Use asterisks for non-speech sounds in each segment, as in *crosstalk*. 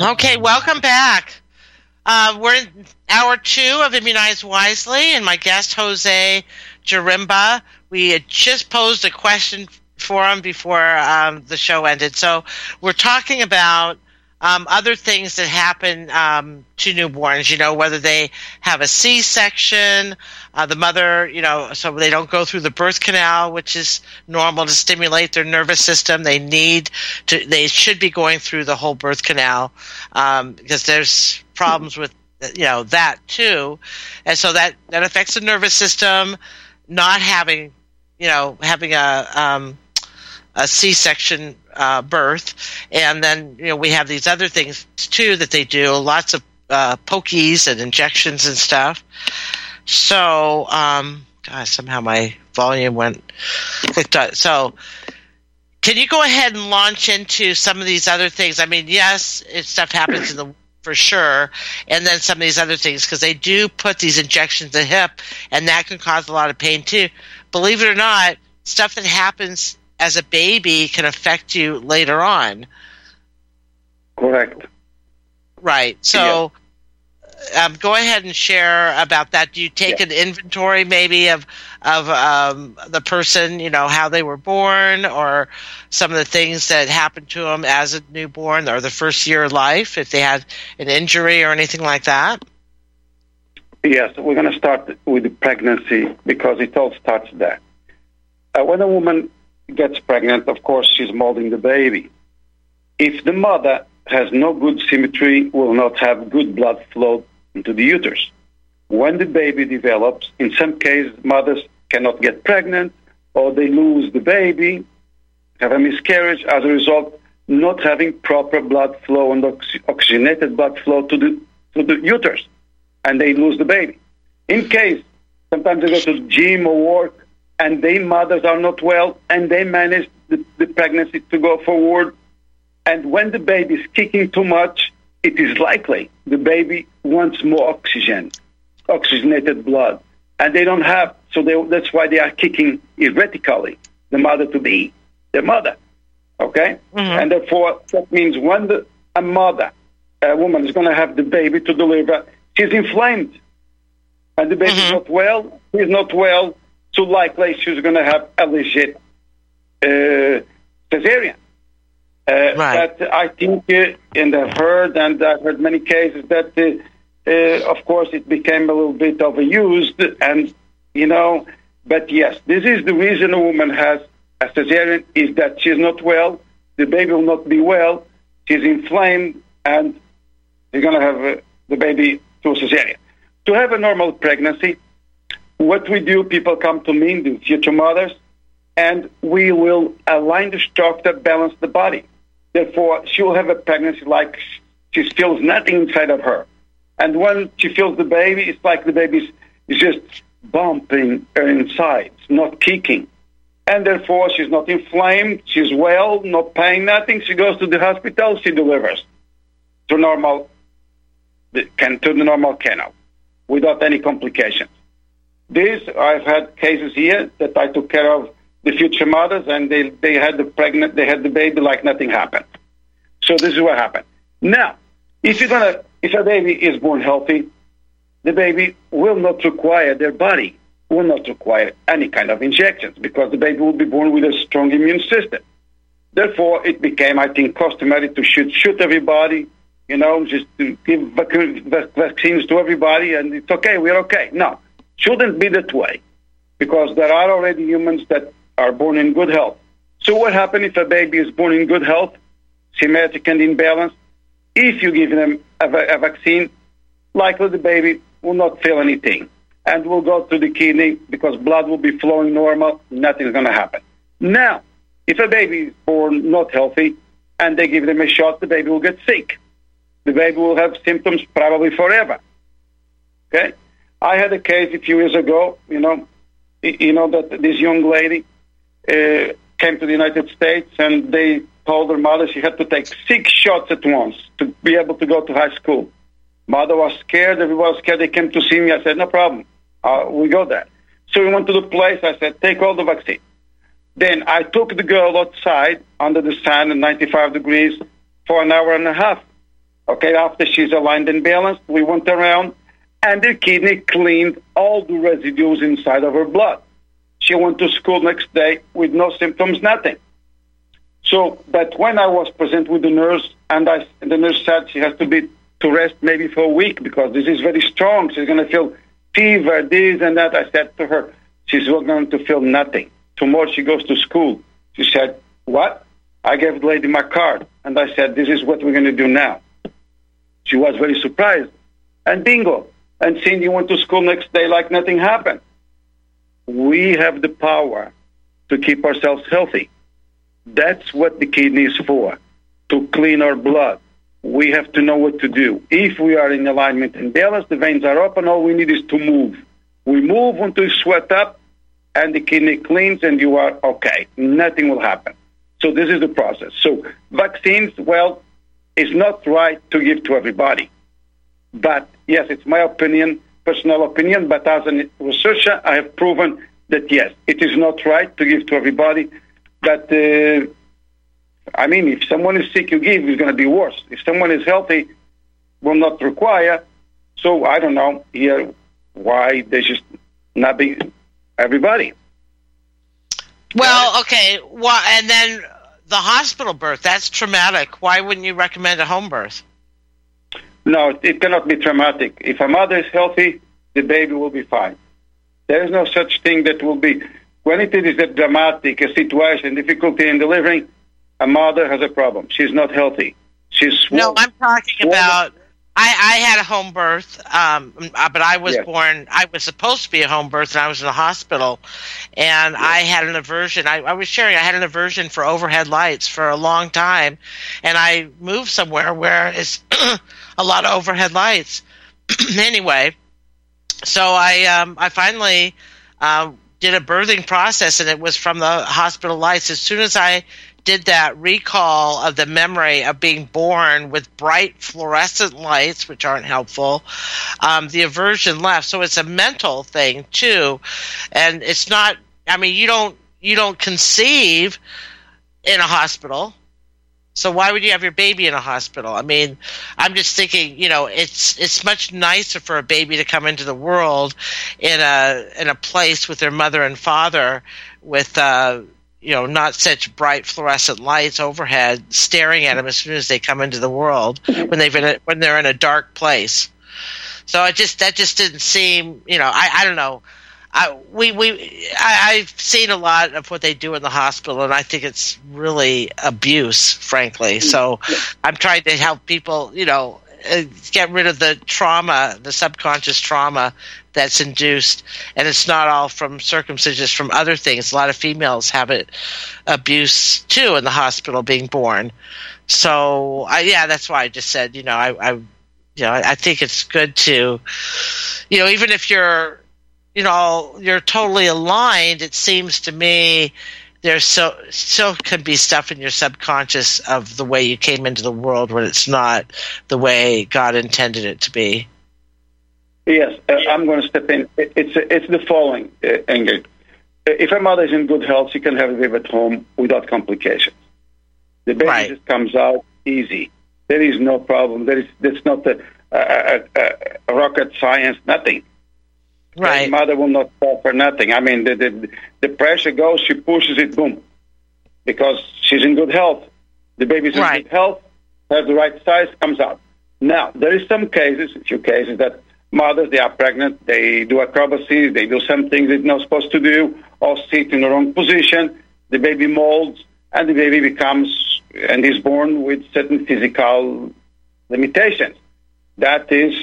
Okay, welcome back. Uh, we're in hour two of Immunize Wizely, and my guest, Jose Jarimba. We had just posed a question for him before um, the show ended. So we're talking about um, other things that happen um, to newborns, you know, whether they have a C section, uh, the mother, you know, so they don't go through the birth canal, which is normal to stimulate their nervous system. They need to, they should be going through the whole birth canal um, because there's problems with, you know, that too. And so that, that affects the nervous system, not having, you know, having a, um, a C-section uh, birth, and then you know we have these other things too that they do, lots of uh, pokies and injections and stuff. So, um, God, somehow my volume went clicked on. So, can you go ahead and launch into some of these other things? I mean, yes, stuff happens in the for sure, and then some of these other things because they do put these injections in the hip, and that can cause a lot of pain too. Believe it or not, stuff that happens as a baby can affect you later on. Correct. Right. So, yeah. um, go ahead and share about that. Do you take yeah. an inventory maybe of of um, the person, you know, how they were born, or some of the things that happened to them as a newborn, or the first year of life, if they had an injury or anything like that? Yes, we're going to start with the pregnancy because it all starts there. Uh, when a woman gets pregnant, of course, she's molding the baby. If the mother has no good symmetry, will not have good blood flow into the uterus. When the baby develops, in some cases, mothers cannot get pregnant or they lose the baby, have a miscarriage as a result, not having proper blood flow and oxygenated blood flow to the, to the uterus, and they lose the baby. In case, sometimes they go to the gym or work, and their mothers are not well, and they manage the, the pregnancy to go forward. And when the baby is kicking too much, it is likely the baby wants more oxygen, oxygenated blood, and they don't have. So they, that's why they are kicking erratically the mother to be the mother. Okay, mm-hmm. and therefore that means when the, a mother, a woman is going to have the baby to deliver, she's inflamed, and the baby mm-hmm. is not well. He's not well so likely she's going to have a legit uh, cesarean. Uh, right. But I think, uh, and I've heard, and I've heard many cases that, uh, uh, of course, it became a little bit overused, and you know. But yes, this is the reason a woman has a cesarean is that she's not well, the baby will not be well, she's inflamed, and you're going to have uh, the baby through cesarean. To have a normal pregnancy, what we do, people come to me, the future mothers, and we will align the structure, balance the body. Therefore, she will have a pregnancy like she feels nothing inside of her. And when she feels the baby, it's like the baby is just bumping inside, not kicking. And therefore, she's not inflamed, she's well, no pain, nothing. She goes to the hospital, she delivers to normal, can to the normal canal without any complications. This, I've had cases here that I took care of the future mothers, and they, they had the pregnant, they had the baby like nothing happened. So this is what happened. Now, if you're gonna, if a baby is born healthy, the baby will not require their body will not require any kind of injections because the baby will be born with a strong immune system. Therefore, it became, I think, customary to shoot shoot everybody, you know, just to give vaccines to everybody, and it's okay, we're okay. No, shouldn't be that way because there are already humans that are born in good health. So what happens if a baby is born in good health, symmetric and in balance? If you give them a, a vaccine, likely the baby will not feel anything and will go to the kidney because blood will be flowing normal. Nothing's going to happen. Now, if a baby is born not healthy and they give them a shot, the baby will get sick. The baby will have symptoms probably forever. Okay? I had a case a few years ago, you know, you know that this young lady uh, came to the United States and they told her mother she had to take six shots at once to be able to go to high school. Mother was scared, everybody was scared. They came to see me. I said, no problem. Uh, we go there. So we went to the place. I said, take all the vaccine. Then I took the girl outside under the sun at 95 degrees for an hour and a half. Okay, after she's aligned and balanced, we went around and the kidney cleaned all the residues inside of her blood. She went to school next day with no symptoms, nothing. So, but when I was present with the nurse, and I, the nurse said she has to be to rest maybe for a week because this is very strong. She's going to feel fever, this and that. I said to her, she's going to feel nothing. Tomorrow she goes to school. She said, what? I gave the lady my card, and I said, this is what we're going to do now. She was very surprised. And bingo. And Cindy went to school next day like nothing happened. We have the power to keep ourselves healthy. That's what the kidney is for, to clean our blood. We have to know what to do. If we are in alignment and balance, the veins are open, all we need is to move. We move until you sweat up and the kidney cleans and you are okay. Nothing will happen. So this is the process. So vaccines, well, it's not right to give to everybody. But yes, it's my opinion, personal opinion, but as a researcher, I have proven that yes, it is not right to give to everybody. But uh, I mean, if someone is sick, you give, it's going to be worse. If someone is healthy, will not require. So I don't know here why they just not be everybody. Well, okay. Well, and then the hospital birth, that's traumatic. Why wouldn't you recommend a home birth? No, it cannot be traumatic. If a mother is healthy, the baby will be fine. There is no such thing that will be, when it is a dramatic a situation, difficulty in delivering, a mother has a problem. She's not healthy. She's no. I'm talking about. I, I had a home birth, um, but I was yes. born. I was supposed to be a home birth, and I was in the hospital, and yes. I had an aversion. I, I was sharing. I had an aversion for overhead lights for a long time, and I moved somewhere where it's *clears throat* a lot of overhead lights. *clears throat* anyway, so I um, I finally uh, did a birthing process, and it was from the hospital lights. As soon as I did that recall of the memory of being born with bright fluorescent lights, which aren't helpful, um, the aversion left. So it's a mental thing too, and it's not. I mean, you don't you don't conceive in a hospital. So why would you have your baby in a hospital? I mean, I'm just thinking, you know, it's it's much nicer for a baby to come into the world in a in a place with their mother and father with uh, you know, not such bright fluorescent lights overhead staring at them as soon as they come into the world when they've been when they're in a dark place. So it just that just didn't seem, you know, I I don't know. I we we I, I've seen a lot of what they do in the hospital, and I think it's really abuse, frankly. So I'm trying to help people, you know, uh, get rid of the trauma, the subconscious trauma that's induced, and it's not all from circumcisions, from other things. A lot of females have it abuse too in the hospital being born. So I, yeah, that's why I just said, you know, I, I you know, I think it's good to, you know, even if you're, you know, you're totally aligned. It seems to me there's so still can be stuff in your subconscious of the way you came into the world when it's not the way God intended it to be. Yes, uh, I'm going to step in. It's it's the following, uh, Ingrid. If a mother is in good health, she can have a baby at home without complications. The baby right. just comes out easy. There is no problem. There is that's not a, a, a, a rocket science. Nothing. Right. The mother will not fall for nothing. I mean, the, the, the pressure goes, she pushes it, boom. Because she's in good health. The baby's in right. good health, has the right size, comes out. Now, there is some cases, a few cases, that mothers, they are pregnant, they do acrobacies, they do some things they're not supposed to do, or sit in the wrong position, the baby molds, and the baby becomes and is born with certain physical limitations. That is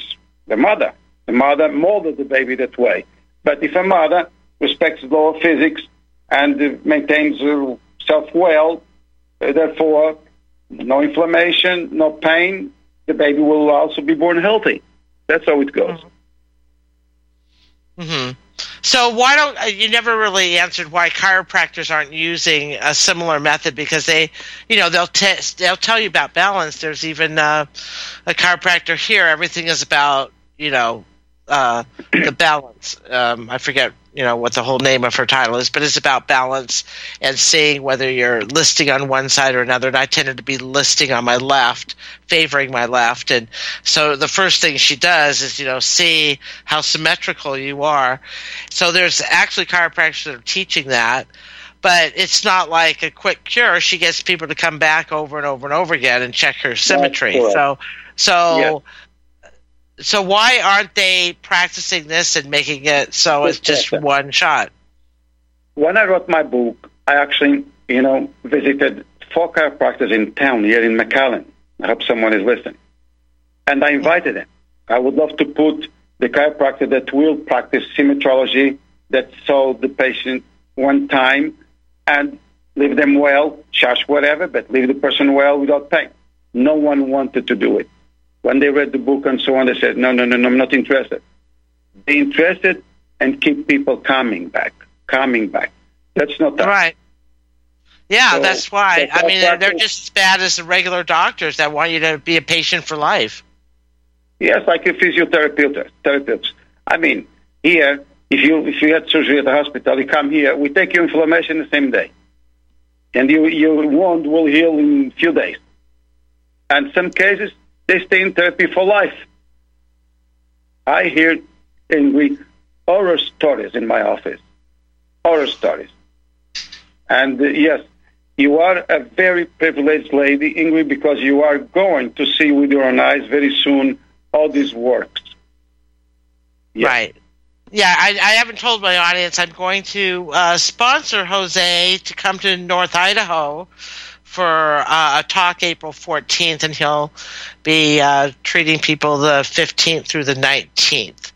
the mother. The mother molded the baby that way. But if a mother respects the law of physics and maintains herself well, uh, therefore, no inflammation, no pain, the baby will also be born healthy. That's how it goes. Mm-hmm. So why don't uh, you never really answered why chiropractors aren't using a similar method because they, you know, they'll test, they'll tell you about balance. There's even uh, a chiropractor here. Everything is about you know uh, the balance. Um, I forget you know what the whole name of her title is, but it's about balance and seeing whether you're listing on one side or another. And I tended to be listing on my left, favoring my left. And so the first thing she does is, you know, see how symmetrical you are. So there's actually chiropractors that are teaching that but it's not like a quick cure. She gets people to come back over and over and over again and check her symmetry. So, so, yeah. So why aren't they practicing this and making it so it's just one shot? When I wrote my book, I actually, you know, visited four chiropractors in town here in McAllen. I hope someone is listening. And I invited them. I would love to put the chiropractor that will practice symmetrology that saw the patient one time and leave them well, charge whatever, but leave the person well without pain. No one wanted to do it. When they read the book and so on, they said, no, no, no, no I'm not interested. Be interested and keep people coming back, coming back. That's not that. Right. Yeah, so, that's why. I mean, they're just as bad as the regular doctors that want you to be a patient for life. Yes, like a physiotherapist. Therapists. I mean, here if you if you had surgery at the hospital, you come here, we take your inflammation the same day, and you, your wound will heal in a few days. And some cases they stay in therapy for life. I hear angry horror stories in my office, horror stories. And uh, yes, you are a very privileged lady, Ingrid, because you are going to see with your own eyes very soon how this works. Yes. Right. Yeah, I, I, haven't told my audience I'm going to uh, sponsor Jose to come to North Idaho for uh, a talk April 14th, and he'll be uh, treating people the 15th through the 19th.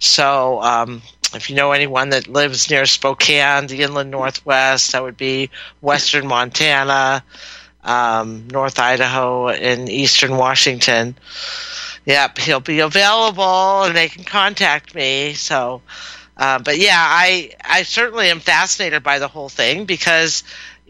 So, um, if you know anyone that lives near Spokane, the inland Northwest, that would be Western Montana, um, North Idaho, and Eastern Washington. Yep, he'll be available, and they can contact me. So, uh, but yeah, I I certainly am fascinated by the whole thing because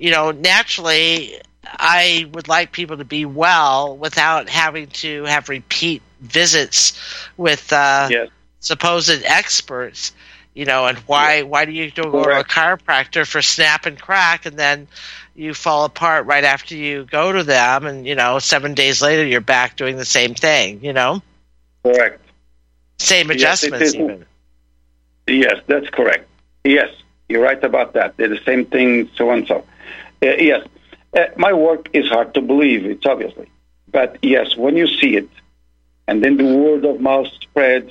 you know naturally I would like people to be well without having to have repeat visits with uh, yes. supposed experts. You know, and why yeah. why do you go to a chiropractor for snap and crack, and then you fall apart right after you go to them, and you know, seven days later you're back doing the same thing. You know, correct. Same adjustments, yes, even. Yes, that's correct. Yes, you're right about that. They're the same thing, so and so. Uh, yes, uh, my work is hard to believe. It's obviously, but yes, when you see it, and then the word of mouth spreads,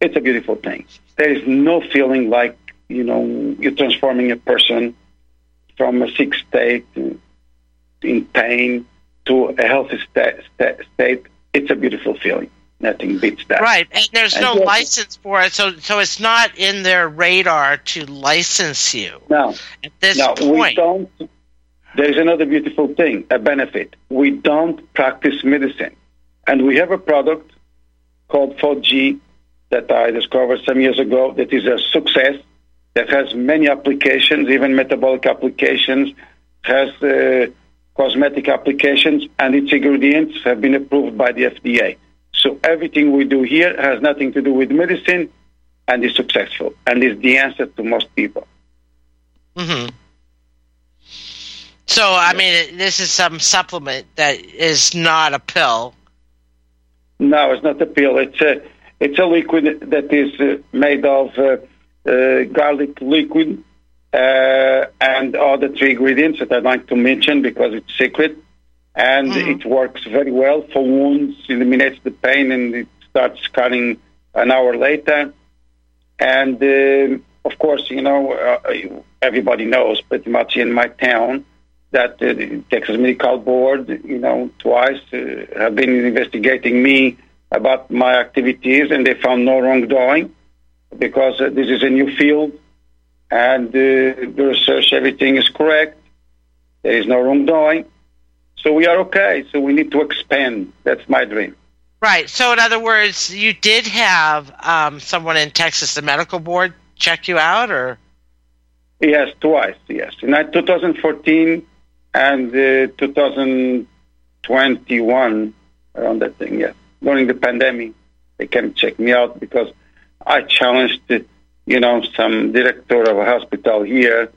it's a beautiful thing. There is no feeling like you know you're transforming a person from a sick state in pain to a healthy sta- sta- state, it's a beautiful feeling. Nothing beats that. Right, and there's and no yes, license for it, so so it's not in their radar to license you. No, at this no, point. we don't. There's another beautiful thing, a benefit. We don't practice medicine, and we have a product called 4G that I discovered some years ago that is a success that has many applications, even metabolic applications, has uh, cosmetic applications, and its ingredients have been approved by the FDA. So everything we do here has nothing to do with medicine and is successful and is the answer to most people. Mm-hmm. So, I mean, this is some supplement that is not a pill. No, it's not a pill. It's a it's a liquid that is uh, made of uh, uh, garlic liquid, uh, and other three ingredients that I'd like to mention because it's secret. And mm-hmm. it works very well for wounds, eliminates the pain, and it starts cutting an hour later. And uh, of course, you know, uh, everybody knows pretty much in my town that uh, the Texas Medical Board, you know, twice uh, have been investigating me about my activities, and they found no wrongdoing because uh, this is a new field and uh, the research, everything is correct. There is no wrongdoing. So we are okay. So we need to expand. That's my dream. Right. So, in other words, you did have um, someone in Texas, the medical board, check you out, or? Yes, twice. Yes, in 2014 and uh, 2021, around that thing. Yes, during the pandemic, they came check me out because I challenged you know, some director of a hospital here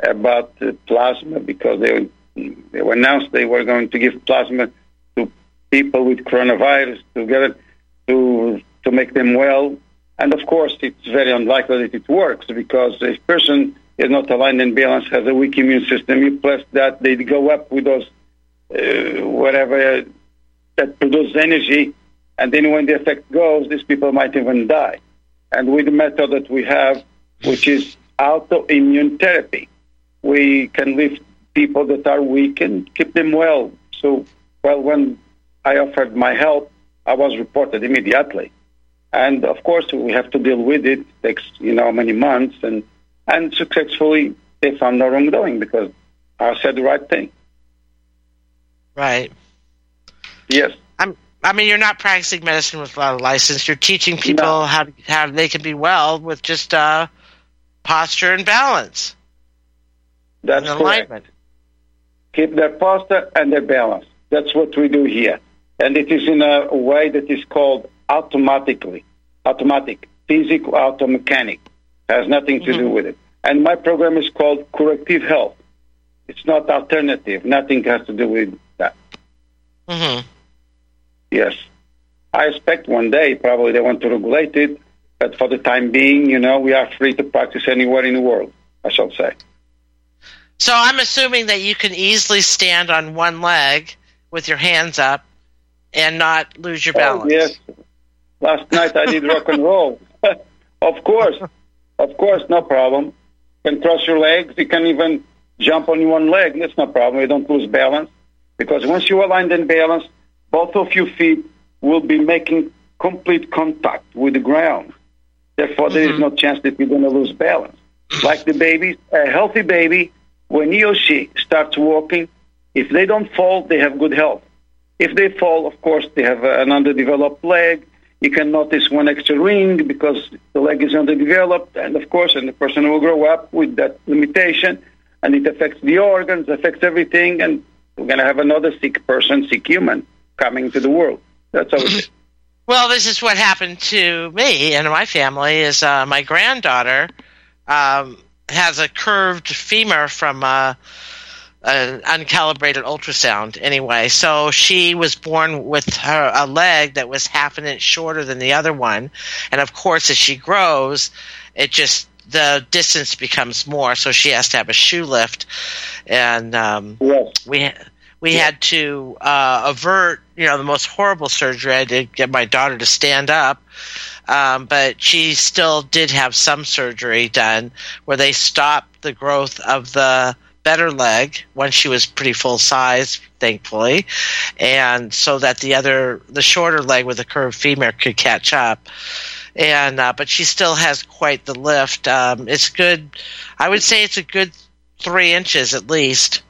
about uh, plasma because they, they announced they were going to give plasma to people with coronavirus to get it, to to make them well. And of course, it's very unlikely that it works because a person is not aligned and balanced, has a weak immune system. You plus that, they go up with those uh, whatever that produces energy, and then when the effect goes, these people might even die. And with the method that we have, which is autoimmune therapy, we can lift people that are weak and keep them well. So, well, when I offered my help, I was reported immediately. And of course, we have to deal with it. it takes you know many months, and and successfully they found no wrongdoing because I said the right thing. Right. Yes. I'm. I mean, you're not practicing medicine without a license. You're teaching people No. how how they can be well with just uh, posture and balance That's and correct. Keep their posture and their balance. That's what we do here. And it is in a way that is called automatically, automatic, physical automechanic. Has nothing to do with it. And my program is called corrective health. It's not alternative. Nothing has to do with that. hmm Yes. I expect one day probably they want to regulate it, but for the time being, you know, we are free to practice anywhere in the world, I shall say. So I'm assuming that you can easily stand on one leg with your hands up and not lose your balance. Oh, yes. Last night I did rock and roll. *laughs* of course. Of course, no problem. You can cross your legs. You can even jump on one leg. That's no problem. You don't lose balance. Because once you align and balance, both of your feet will be making complete contact with the ground. Therefore, there is mm-hmm. no chance that you're going to lose balance. Like the baby, a healthy baby, when he or she starts walking, if they don't fall, they have good health. If they fall, of course, they have an underdeveloped leg. You can notice one extra ring because the leg is underdeveloped, and of course, and the person will grow up with that limitation, and it affects the organs, affects everything, and we're going to have another sick person, sick human, coming to the world. That's how it is. *laughs* Well, this is what happened to me and my family. Is uh, my granddaughter um, has a curved femur from uh, an uncalibrated ultrasound. Anyway, so she was born with her a leg that was half an inch shorter than the other one, and of course, as she grows, it just the distance becomes more. So she has to have a shoe lift, and um, Yes. we we had to uh, avert you know the most horrible surgery. I did get my daughter to stand up, um, but she still did have some surgery done where they stopped the growth of the better leg when she was pretty full size, thankfully, and so that the other the shorter leg with the curved femur could catch up. And uh, but she still has quite the lift. Um, it's good. I would say it's a good three inches at least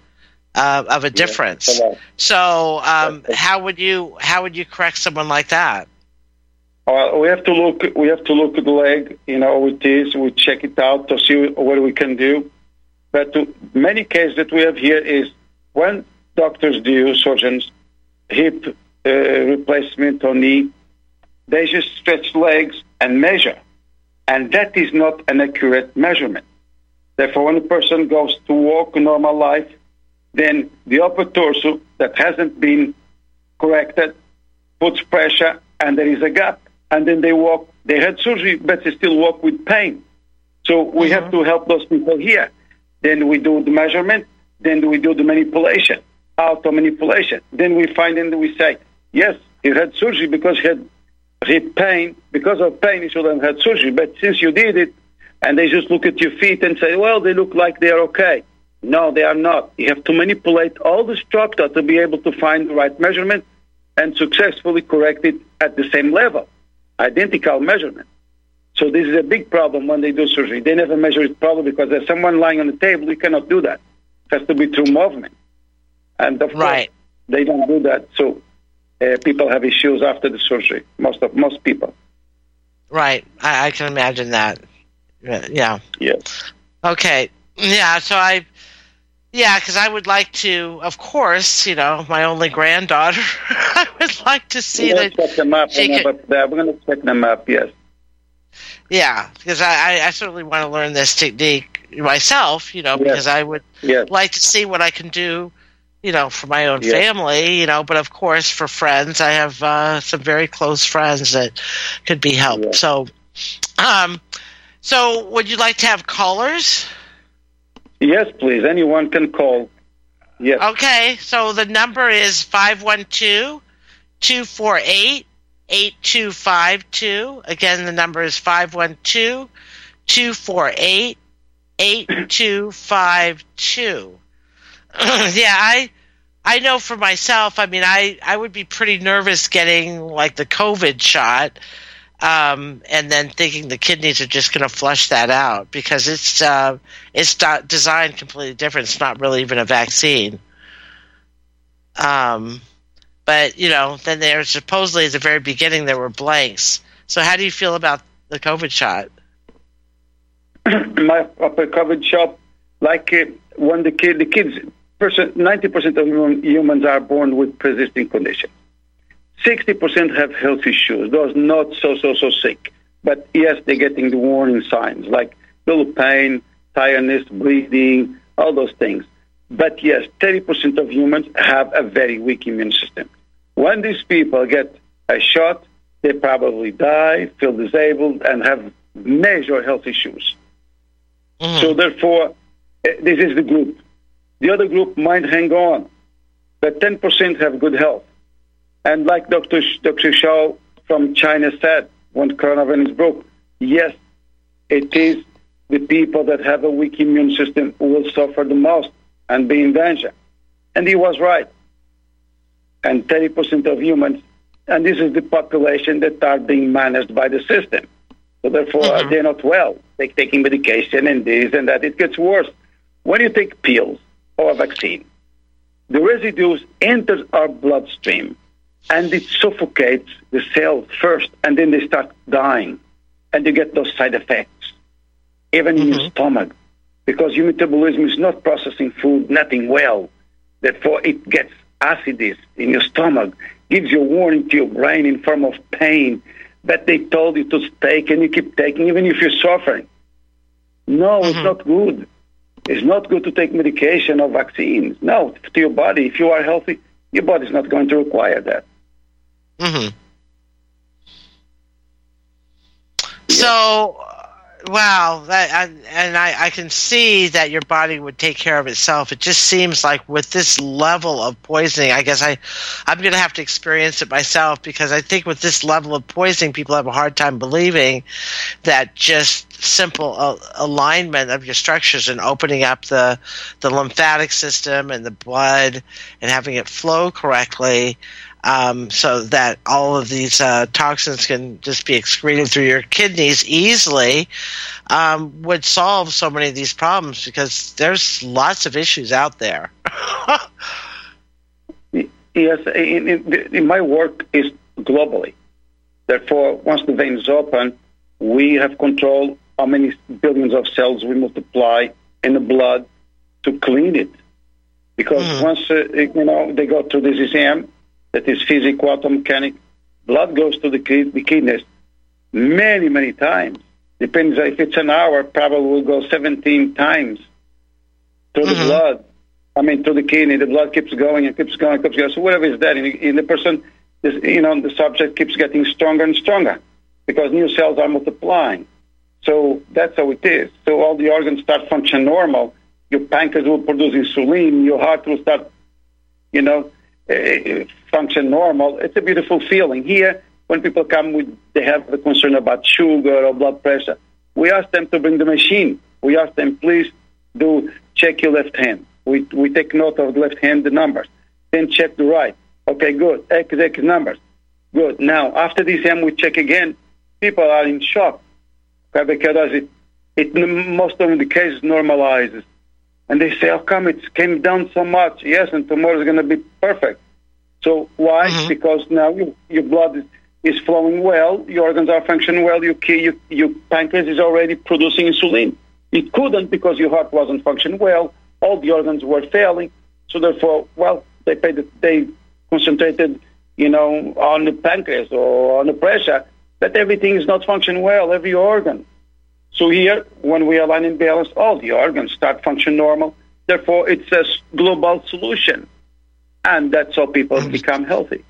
uh, of a difference. Hello. So, um, how would you how would you correct someone like that? Uh, we have to look. We have to look at the leg. You know, it is. We check it out to see what we can do. But to, many cases that we have here is when doctors do surgeons hip uh, replacement or knee, they just stretch legs and measure, and that is not an accurate measurement. Therefore, when a person goes to walk normal life, then the upper torso that hasn't been corrected puts pressure and there is a gap. And then they walk, they had surgery, but they still walk with pain. So we uh-huh. have to help those people here. Then we do the measurement, then we do the manipulation, auto manipulation. Then we find and we say, yes, he had surgery because he had hip pain. Because of pain, he should have had surgery. But since you did it, and they just look at your feet and say, well, they look like they are okay. No, they are not. You have to manipulate all the structure to be able to find the right measurement and successfully correct it at the same level, identical measurement. So this is a big problem when they do surgery. They never measure it properly because there's someone lying on the table. You cannot do that. It has to be through movement. And of Right. course, they don't do that. So uh, people have issues after the surgery. Most of most people. Right, I, I can imagine that. Yeah, Yeah. Yes. Okay. Yeah. So I. Yeah, because I would like to, of course, you know, my only granddaughter. *laughs* I would like to see We're that check them up. We're could- gonna- We're going to check them up. Yes. Yeah, because I, I, certainly want to learn this technique myself, you know, because I would Yes. like to see what I can do, you know, for my own Yeah. family, you know, but of course for friends, I have uh, some very close friends that could be helped. So, um, so would you like to have callers? Yes, please. Anyone can call. Yes. Okay, so the number is 512 248 8252. Again, the number is 512 248 8252. *clears throat* Yeah, I I know for myself, I mean, I, I would be pretty nervous getting like the COVID shot um, and then thinking the kidneys are just going to flush that out because it's uh, it's not designed completely different. It's not really even a vaccine. Um, but you know, then there supposedly at the very beginning there were blanks. So how do you feel about the COVID shot? *clears throat* My upper COVID shot, like uh, when the kid, the kids, percent, 90% of humans are born with pre-existing conditions. 60% have health issues, those not so, so, so sick. But yes, they're getting the warning signs like little pain, tiredness, bleeding, all those things. But yes, 30% of humans have a very weak immune system. When these people get a shot, they probably die, feel disabled, and have major health issues. Mhm. So therefore, eh, this is the group. The other group might hang on, but 10% have good health. And like Dr. Sh- Dr. Shao from China said when coronavirus broke, yes, it is the people that have a weak immune system who will suffer the most and be in danger. And he was right. And 30% of humans, and this is the population that are being managed by the system. So therefore, Mhm. they're not well. They're taking medication and this and that. It gets worse. When you take pills or a vaccine, the residues enter our bloodstream and it suffocates the cells first, and then they start dying, and you get those side effects, even in your Mhm. stomach, because your metabolism is not processing food, nothing well. Therefore, it gets acidities in your stomach, gives you a warning to your brain in form of pain that they told you to take, and you keep taking, even if you're suffering. No, it's Mhm. not good. It's not good to take medication or vaccines. No, to your body. If you are healthy, your body's not going to require that. Hmm So, uh, wow, that, I, and I, I can see that your body would take care of itself. It just seems like with this level of poisoning, I guess I, I'm going to have to experience it myself because I think with this level of poisoning, people have a hard time believing that just simple uh, alignment of your structures and opening up the the lymphatic system and the blood and having it flow correctly um, so that all of these uh, toxins can just be excreted through your kidneys easily um, would solve so many of these problems because there's lots of issues out there. *laughs* Yes, in, in, in my work is globally. Therefore, once the vein is open, we have control how many billions of cells we multiply in the blood to clean it. Because Mhm. once uh, you know they go through this ECM, that is physical quantum mechanic, blood goes to the, the kidneys many, many times. Depends if it's an hour, probably will go 17 times through the Mhm. blood. I mean, through the kidney, the blood keeps going and keeps going, keeps going. So whatever is that, in, and the person, you know, the subject keeps getting stronger and stronger because new cells are multiplying. So that's how it is. So all the organs start function normal. Your pancreas will produce insulin. Your heart will start, you know, uh, function normal. It's a beautiful feeling. Here, when people come with, they have a concern about sugar or blood pressure. We ask them to bring the machine. We ask them, please do check your left hand. We, we take note of the left hand, the numbers. Then check the right. Okay, good. X, X numbers. Good. Now, after this M, we check again. People are in shock okay, because it, it most of the cases normalizes. And they say, how come it came down so much? Yes, and tomorrow is going to be perfect. So why? Mhm. Because now you, your blood is, is flowing well, your organs are functioning well, your, ki- your, your pancreas is already producing insulin. It couldn't because your heart wasn't functioning well, all the organs were failing. So therefore, well, they paid, they concentrated, you know, on the pancreas or on the pressure, but everything is not functioning well, every organ. So here, when we align in balance, all the organs start function normal. Therefore, it's a global solution. And that's how people become healthy.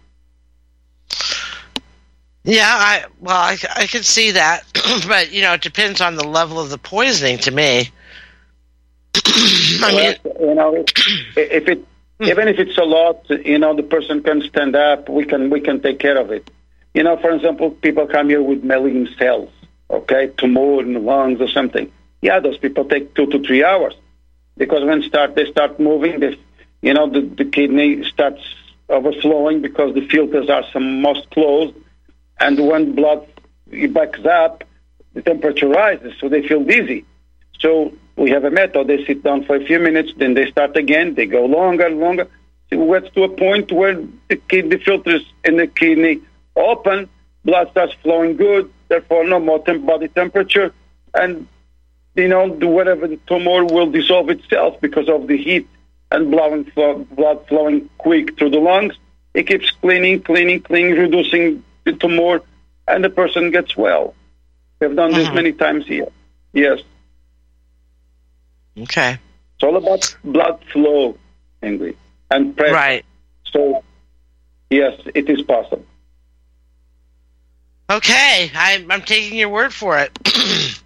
Yeah, I well, I, I can see that, *clears throat* but you know, it depends on the level of the poisoning. To me, *clears throat* I mean, you know, if it hmm. even if it's a lot, you know, the person can stand up. We can we can take care of it. You know, for example, people come here with malignant cells, okay, tumor in the lungs or something. Yeah, those people take two to three hours because when start they start moving, they, you know, the, the kidney starts overflowing because the filters are some most closed and when blood backs up, the temperature rises, so they feel dizzy. So we have a method. They sit down for a few minutes, then they start again. They go longer and longer. It gets to a point where the kidney filters in the kidney open, blood starts flowing good, therefore no more temp- body temperature, and you know the, whatever the tumor will dissolve itself because of the heat and blood, flow, blood flowing quick through the lungs. It keeps cleaning, cleaning, cleaning, reducing the tumor, and the person gets well. We've done this mm-hmm. many times here. Yes. Okay. It's all about blood flow, Ingrid, and pressure. Right. So, yes, it is possible. Okay, I'm, I'm taking your word for it. *clears throat*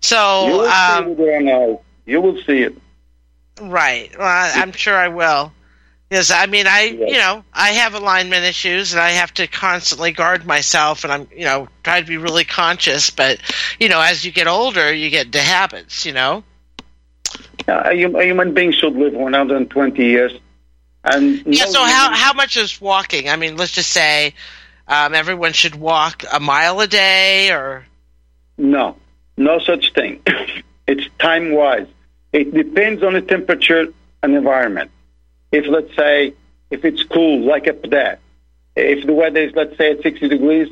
so, you will um, see it. You will see it. Right. Well, I'm sure I will. Yes, I mean, I yes. you know I have alignment issues, and I have to constantly guard myself, and I'm you know try to be really conscious. But you know, as you get older, you get into habits. You know. Yeah, a, human being should live 120 years. And yeah. No so how how much is walking? I mean, let's just say um, everyone should walk a mile a day, or no, no such thing. *coughs* it's time wise. It depends on the temperature and environment if let's say if it's cool like up there, if the weather is let's say at 60 degrees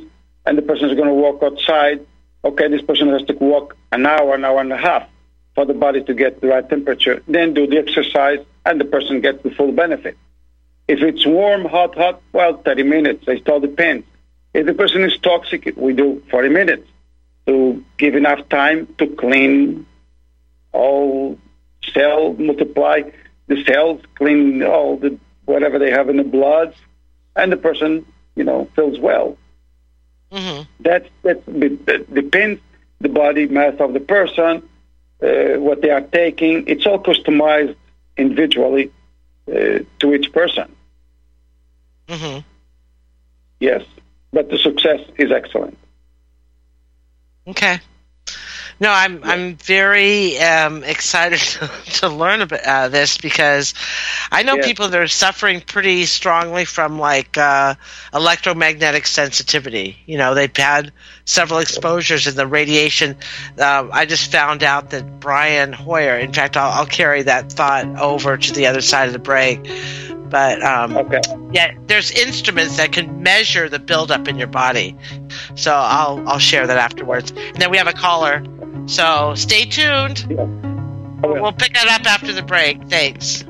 and the person is going to walk outside, okay, this person has to walk an hour, an hour and a half for the body to get the right temperature. Then do the exercise and the person gets the full benefit. If it's warm, hot, hot, well, 30 minutes. It all depends. If the person is toxic, we do 40 minutes to give enough time to clean all cell, multiply the cells, clean all the whatever they have in the blood, and the person, you know, feels well. Mm-hmm. That that depends the body mass of the person, uh, what they are taking. It's all customized individually uh, to each person. Mm-hmm. Yes, but the success is excellent. Okay. No, I'm yeah. I'm very um, excited *laughs* to, to learn about uh, this because I know yeah. people that are suffering pretty strongly from like uh, electromagnetic sensitivity. You know, they've had several exposures in the radiation. Um, I just found out that Brian Hoyer. In fact, I'll, I'll carry that thought over to the other side of the break. But um, okay. yeah, there's instruments that can measure the buildup in your body. So I'll I'll share that afterwards. And then we have a caller so stay tuned. Yeah. We'll pick that up after the break. Thanks.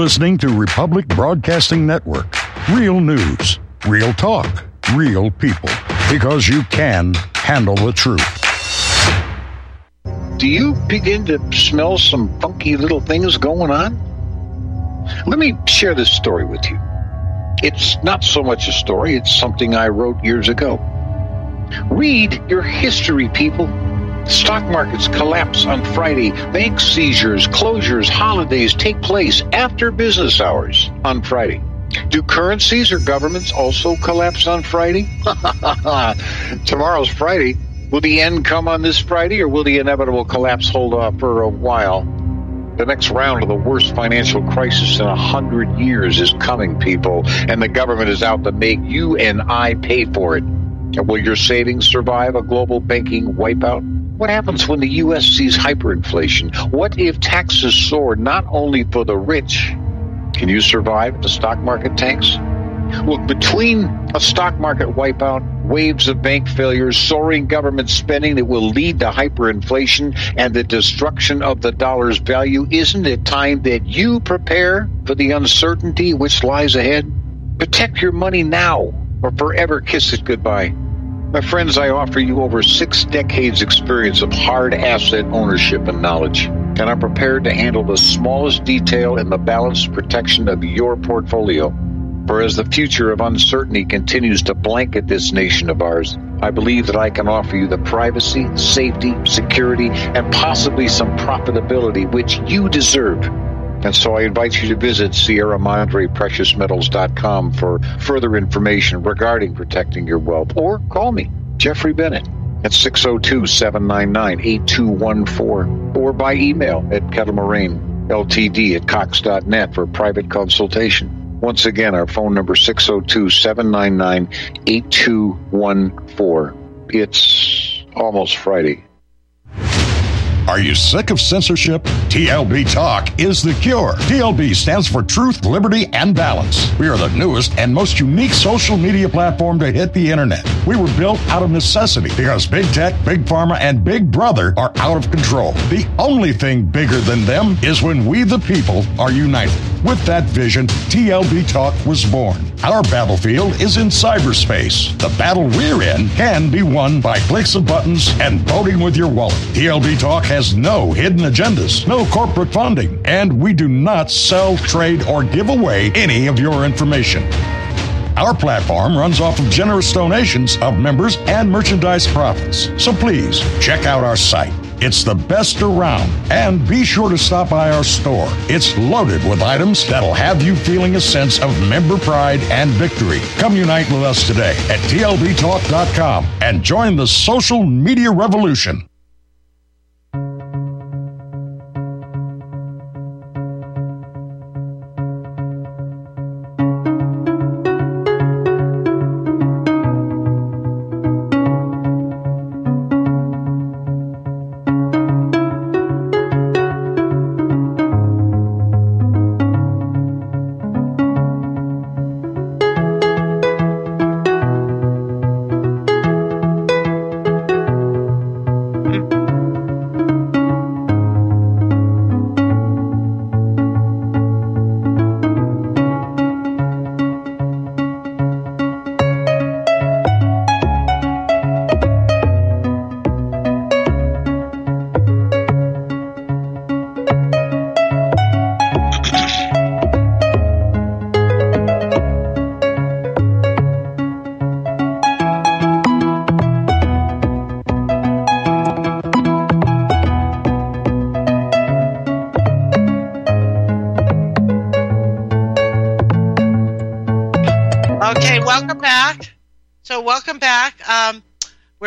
Listening to Republic Broadcasting Network. Real news, real talk, real people. Because you can handle the truth. Do you begin to smell some funky little things going on? Let me share this story with you. It's not so much a story, it's something I wrote years ago. Read your history, people. Stock markets collapse on Friday. Bank seizures, closures, holidays take place after business hours on Friday. Do currencies or governments also collapse on Friday? *laughs* Tomorrow's Friday. Will the end come on this Friday, or will the inevitable collapse hold off for a while? The next round of the worst financial crisis in a hundred years is coming, people, and the government is out to make you and I pay for it. Will your savings survive a global banking wipeout? What happens when the U.S. sees hyperinflation? What if taxes soar not only for the rich? Can you survive if the stock market tanks? Look, between a stock market wipeout, waves of bank failures, soaring government spending that will lead to hyperinflation, and the destruction of the dollar's value, isn't it time that you prepare for the uncertainty which lies ahead? Protect your money now or forever kiss it goodbye. My friends, I offer you over six decades experience of hard asset ownership and knowledge, and I'm prepared to handle the smallest detail in the balanced protection of your portfolio. For as the future of uncertainty continues to blanket this nation of ours, I believe that I can offer you the privacy, safety, security, and possibly some profitability which you deserve. And so I invite you to visit Sierra Madre PreciousMetals.com for further information regarding protecting your wealth. Or call me, Jeffrey Bennett, at 602 799 8214, or by email at kettlemoraine, ltd at cox.net for private consultation. Once again, our phone number 602-799-8214. It's almost Friday. Are you sick of censorship? TLB Talk is the cure. TLB stands for Truth, Liberty, and Balance. We are the newest and most unique social media platform to hit the internet. We were built out of necessity because big tech, big pharma, and big brother are out of control. The only thing bigger than them is when we, the people, are united. With that vision, TLB Talk was born. Our battlefield is in cyberspace. The battle we're in can be won by clicks of buttons and voting with your wallet. TLB Talk has no hidden agendas, no corporate funding, and we do not sell, trade, or give away any of your information. Our platform runs off of generous donations of members and merchandise profits. So please check out our site. It's the best around. And be sure to stop by our store. It's loaded with items that'll have you feeling a sense of member pride and victory. Come unite with us today at tlbtalk.com and join the social media revolution.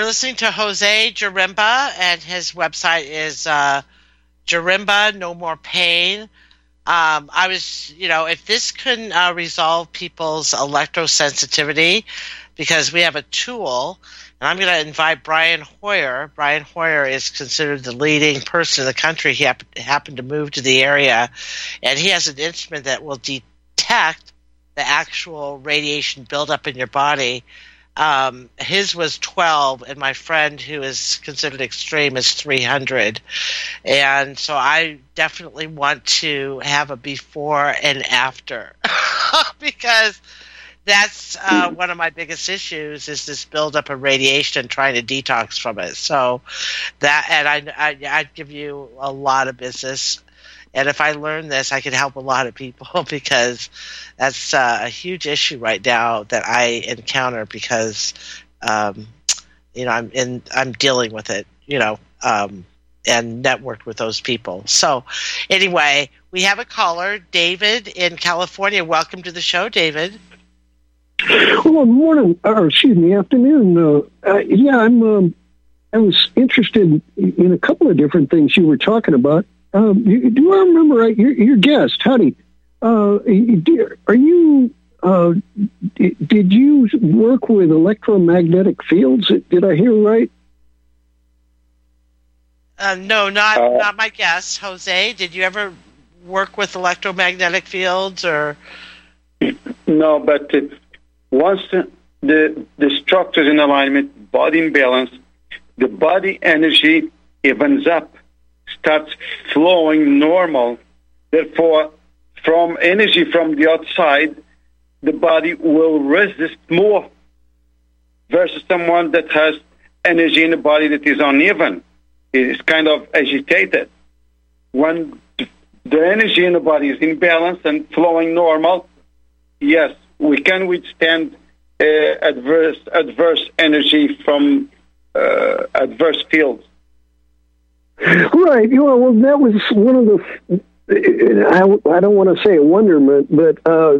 Listening to Jose Jarimba, and his website is uh, Jarimba No More Pain. Um, I was, you know, if this can uh, resolve people's electrosensitivity, because we have a tool, and I'm going to invite Brian Hoyer. Brian Hoyer is considered the leading person in the country. He hap- happened to move to the area, and he has an instrument that will detect the actual radiation buildup in your body um, his was 12, and my friend, who is considered extreme, is 300. And so I definitely want to have a before and after *laughs* because that's uh, one of my biggest issues is this buildup of radiation trying to detox from it. So that, and I, I, I'd give you a lot of business and if I learn this, I could help a lot of people *laughs* because that's uh, a huge issue right now that I encounter because, um, you know, I'm in, I'm dealing with it, you know, um, and networked with those people. So, anyway, we have a caller, David in California. Welcome to the show, David. Well, morning, or excuse me, afternoon. Uh, uh, yeah, I'm um, I was interested in a couple of different things you were talking about. Um, do I remember right? Your, your guest, honey, uh, are you? Uh, did you work with electromagnetic fields? Did I hear right? Uh, no, not uh, not my guest, Jose. Did you ever work with electromagnetic fields or? No, but uh, once the the structures in alignment, body in balance, the body energy evens up, starts flowing normal. Therefore, from energy from the outside, the body will resist more versus someone that has energy in the body that is uneven. It is kind of agitated. When the energy in the body is in balance and flowing normal, yes, we can withstand uh, adverse adverse energy from uh, adverse fields. Right. You know, well, that was one of the. I, I don't want to say a wonderment, but uh,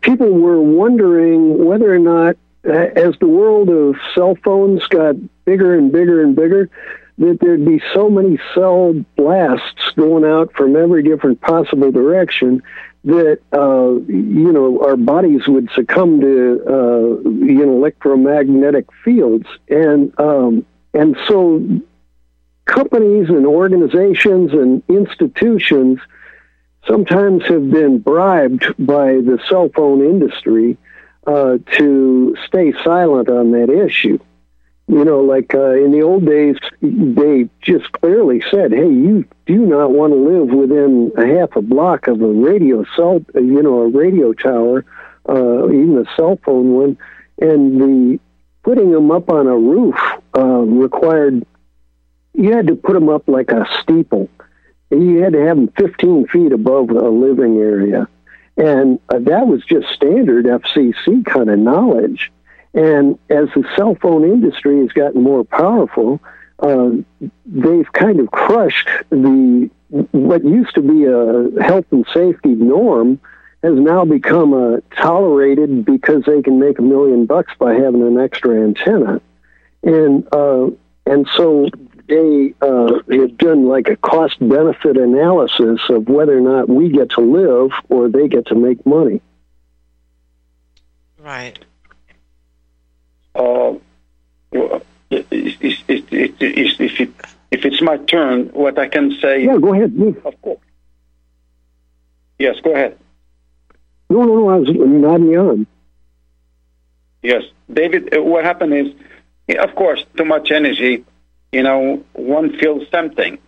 people were wondering whether or not, uh, as the world of cell phones got bigger and bigger and bigger, that there'd be so many cell blasts going out from every different possible direction that uh, you know our bodies would succumb to uh, you know electromagnetic fields, and um, and so companies and organizations and institutions sometimes have been bribed by the cell phone industry uh, to stay silent on that issue. You know, like uh, in the old days, they just clearly said, "Hey, you do not want to live within a half a block of a radio cell, you know, a radio tower, uh, even a cell phone one." And the putting them up on a roof uh, required you had to put them up like a steeple. You had to have them 15 feet above a living area. And uh, that was just standard FCC kind of knowledge. And as the cell phone industry has gotten more powerful, uh, they've kind of crushed the what used to be a health and safety norm has now become a tolerated because they can make a million bucks by having an extra antenna, and uh, and so they uh, have done like a cost benefit analysis of whether or not we get to live or they get to make money. Right. Uh, if, it, if it's my turn, what I can say. Yeah, go ahead. Of course. Yes, go ahead. No, no, no. I was nodding on. Yes, David. Uh, what happened is, of course, too much energy. You know, one feels something,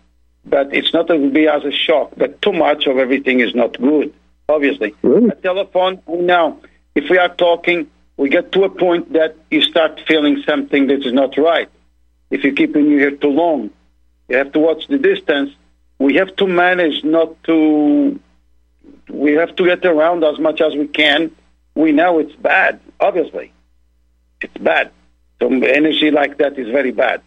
but it's not going to be as a shock. But too much of everything is not good. Obviously, really? a telephone. Now, if we are talking we get to a point that you start feeling something that is not right. If you keep in ear too long, you have to watch the distance. We have to manage not to. We have to get around as much as we can. We know it's bad. Obviously, it's bad. So energy like that is very bad.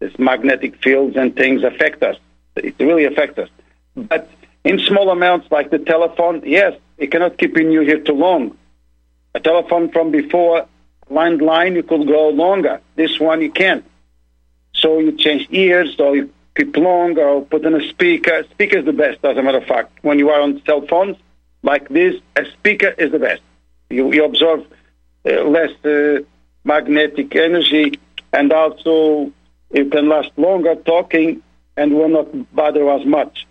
This magnetic fields and things affect us. It really affects us. But in small amounts, like the telephone, yes, it cannot keep in your ear too long a telephone from before, landline, you could go longer. This one, you can't. So you change ears, or you keep longer, or put in a speaker. Speaker is the best, as a matter of fact. When you are on cell phones like this, a speaker is the best. You, you absorb uh, less uh, magnetic energy, and also you can last longer talking and will not bother as much.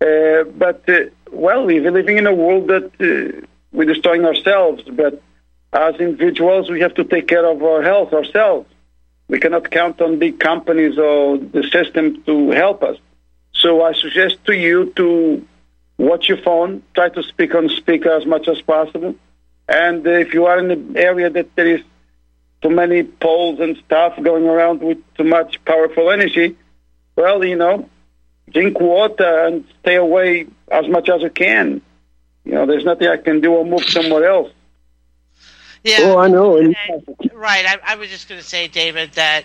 Uh, but, uh, well, we're living in a world that uh, we're destroying ourselves. But as individuals, we have to take care of our health ourselves. We cannot count on big companies or the system to help us. So I suggest to you to watch your phone, try to speak on speaker as much as possible. And if you are in an area that there is too many poles and stuff going around with too much powerful energy, well, you know, drink water and stay away as much as you can you know, there's nothing I can do. I'll move somewhere else. Yeah. Oh, I know. And, right. I, I, was just going to say, David, that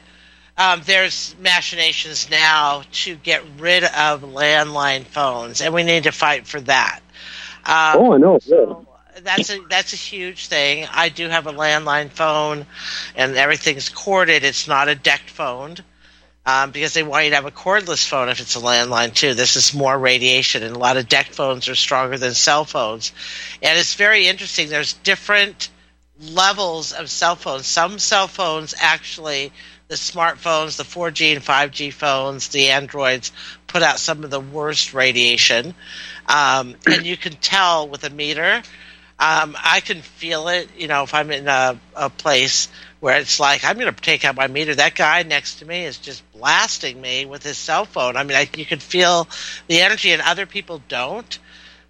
um, there's machinations now to get rid of landline phones, and we need to fight for that. Um, oh, I know. So that's a that's a huge thing. I do have a landline phone, and everything's corded. It's not a DECT phone. um, because they want you to have a cordless phone if it's a landline too. This is more radiation, and a lot of DECT phones are stronger than cell phones. And it's very interesting. There's different levels of cell phones. Some cell phones actually, the smartphones, the 4G and 5G phones, the Androids, put out some of the worst radiation. Um, and you can tell with a meter. Um, I can feel it, you know, if I'm in a, a place where it's like I'm going to take out my meter. That guy next to me is just blasting me with his cell phone. I mean, I, you can feel the energy, and other people don't.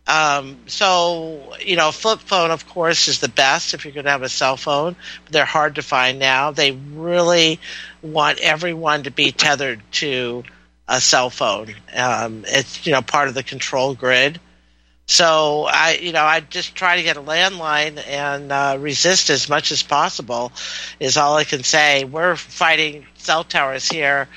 Um, so you know, flip phone, of course, is the best if you're going to have a cell phone. They're hard to find now. They really want everyone to be tethered to a cell phone. Um, it's you know part of the control grid. So I, you know, I just try to get a landline and uh, resist as much as possible. Is all I can say. We're fighting cell towers here.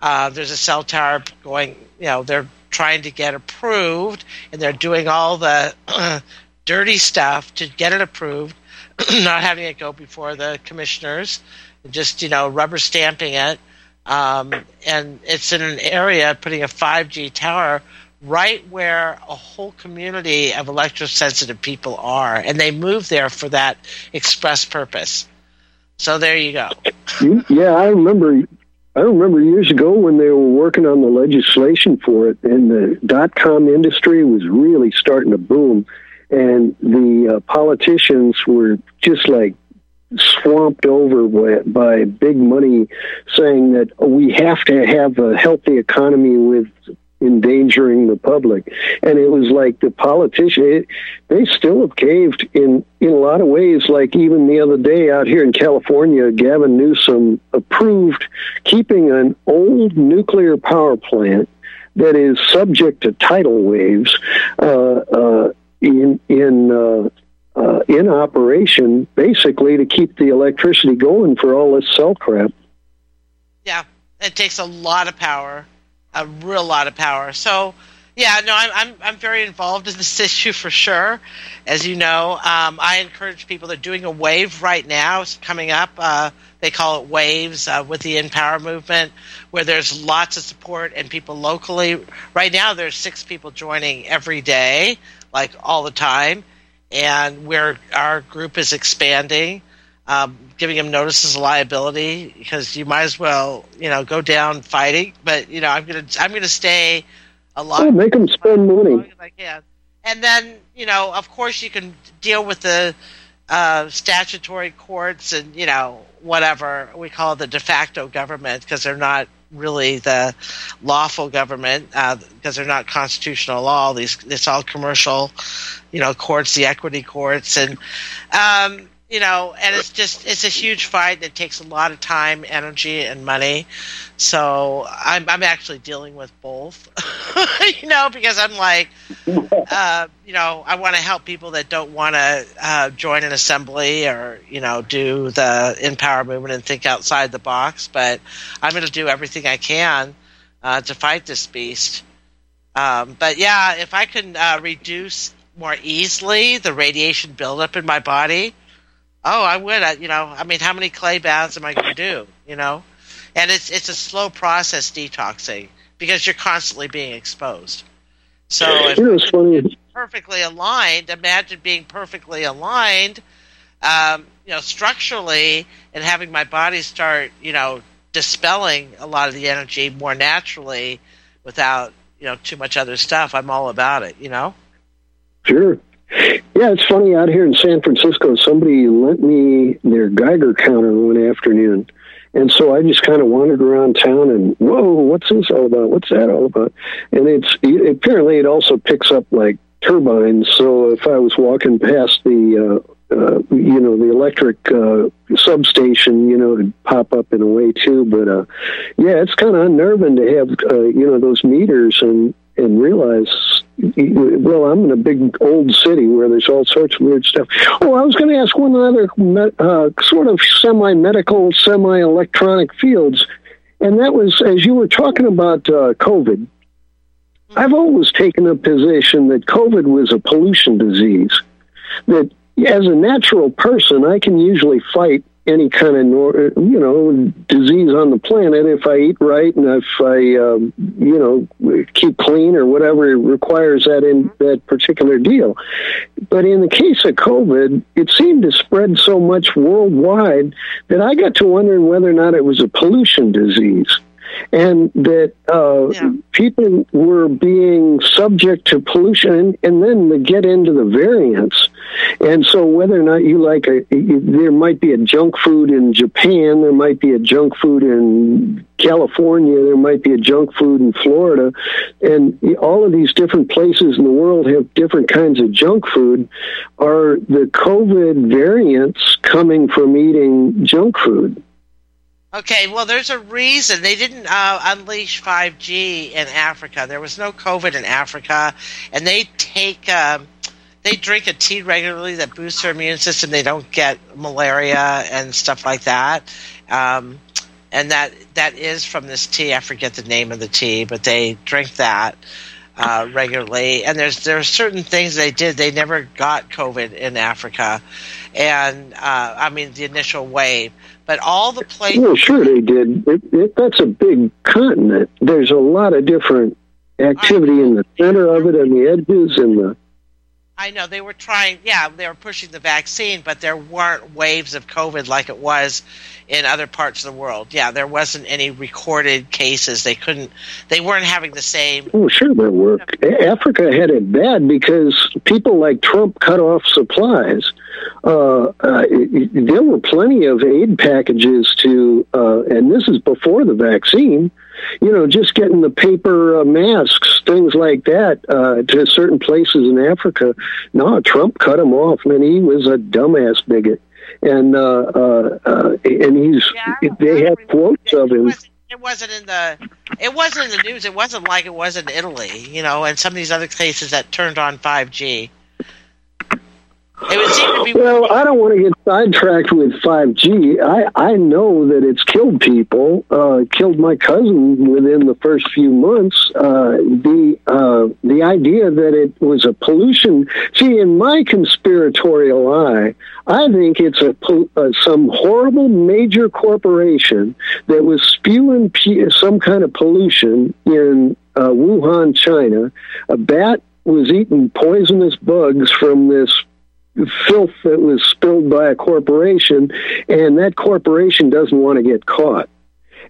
Uh, there's a cell tower going. You know, they're trying to get approved, and they're doing all the *clears throat* dirty stuff to get it approved, *clears throat* not having it go before the commissioners, just you know, rubber stamping it. Um, and it's in an area putting a 5G tower right where a whole community of electrosensitive people are, and they move there for that express purpose. So there you go. Yeah, I remember. I remember years ago when they were working on the legislation for it, and the dot com industry was really starting to boom, and the uh, politicians were just like swamped over by, by big money saying that we have to have a healthy economy with endangering the public. And it was like the politician, they still have caved in, in a lot of ways. Like even the other day out here in California, Gavin Newsom approved keeping an old nuclear power plant that is subject to tidal waves uh, uh, in, in, uh, uh in operation, basically to keep the electricity going for all this cell crap. Yeah, it takes a lot of power a real lot of power. So, yeah, no, I'm I'm I'm very involved in this *laughs* issue for sure. As you know, um, I encourage people. They're doing a wave right now. It's coming up. Uh, they call it waves uh, with the Empower movement, where there's lots of support and people locally. Right now, there's six people joining every day, like all the time, and where our group is expanding um, giving him notices a liability because you might as well, you know, go down fighting. But you know, I'm gonna I'm gonna stay a lot. Oh, make them spend money. I can. And then you know, of course, you can deal with the uh, statutory courts and you know whatever we call the de facto government because they're not really the lawful government uh, because they're not constitutional law. These it's all commercial, you know, courts, the equity courts, and um, you know, and it's just it's a huge fight that takes a lot of time, energy, and money. So I'm I'm actually dealing with both, *laughs* you know, because I'm like, uh, you know, I want to help people that don't want to uh, join an assembly or you know do the empower movement and think outside the box, but I'm going to do everything I can uh, to fight this beast. Um, but yeah, if I can uh, reduce more easily the radiation buildup in my body Oh, I would. I, you know, I mean, how many clay baths am I going to do? You know, and it's it's a slow process detoxing because you're constantly being exposed. So if you know, it's funny. perfectly aligned, imagine being perfectly aligned, um, you know, structurally, and having my body start, you know, dispelling a lot of the energy more naturally without, you know, too much other stuff. I'm all about it. You know. Sure. Yeah, it's funny out here in San Francisco. Somebody lent me their Geiger counter one afternoon, and so I just kind of wandered around town and whoa, what's this all about? What's that all about? And it's apparently it also picks up like turbines. So if I was walking past the uh, uh, you know the electric uh, substation, you know, to pop up in a way too. But uh, yeah, it's kind of unnerving to have uh, you know those meters and and realize well, I'm in a big old city where there's all sorts of weird stuff. Oh, I was going to ask one other uh, sort of semi medical, semi electronic fields, and that was as you were talking about uh, COVID. I've always taken a position that COVID was a pollution disease. That as a natural person, I can usually fight any kind of nor, you know disease on the planet if I eat right and if I um, you know keep clean or whatever requires that in that particular deal. But in the case of COVID, it seemed to spread so much worldwide that I got to wondering whether or not it was a pollution disease and that uh, yeah. people were being subject to pollution, and, and then to get into the variants. And so, whether or not you like a, there might be a junk food in Japan, there might be a junk food in California, there might be a junk food in Florida, and all of these different places in the world have different kinds of junk food. Are the COVID variants coming from eating junk food? Okay, well, there's a reason they didn't uh, unleash 5G in Africa. There was no COVID in Africa, and they take um, they drink a tea regularly that boosts their immune system. They don't get malaria and stuff like that. Um, and that that is from this tea. I forget the name of the tea, but they drink that uh, regularly. And there's there are certain things they did. They never got COVID in Africa, and uh, I mean the initial wave but all the places. Well, sure they did. It, it, that's a big continent. There's a lot of different activity in the center of it and the edges and the. I know they were trying. Yeah, they were pushing the vaccine, but there weren't waves of COVID like it was in other parts of the world. Yeah, there wasn't any recorded cases. They couldn't. They weren't having the same. Oh, sure, there were. Africa had it bad because people like Trump cut off supplies uh, uh, there were plenty of aid packages to, uh, and this is before the vaccine. You know, just getting the paper uh, masks, things like that, uh, to certain places in Africa. No, Trump cut them off, man. He was a dumbass bigot, and uh, and he's yeah, they have quotes of him it wasn't in the it wasn't in the news. It wasn't like it was in Italy, you know, and some of these other places that turned on 5G. It would seem to be. Well, I don't want to get sidetracked with 5G. I, I know that it's killed people. Uh, killed my cousin within the first few months. Uh, the uh, the idea that it was a pollution. See, in my conspiratorial eye, I think it's a uh, some horrible major corporation that was spewing some kind of pollution in uh, Wuhan, China. A bat was eating poisonous bugs from this filth that was spilled by a corporation, and that corporation doesn't want to get caught.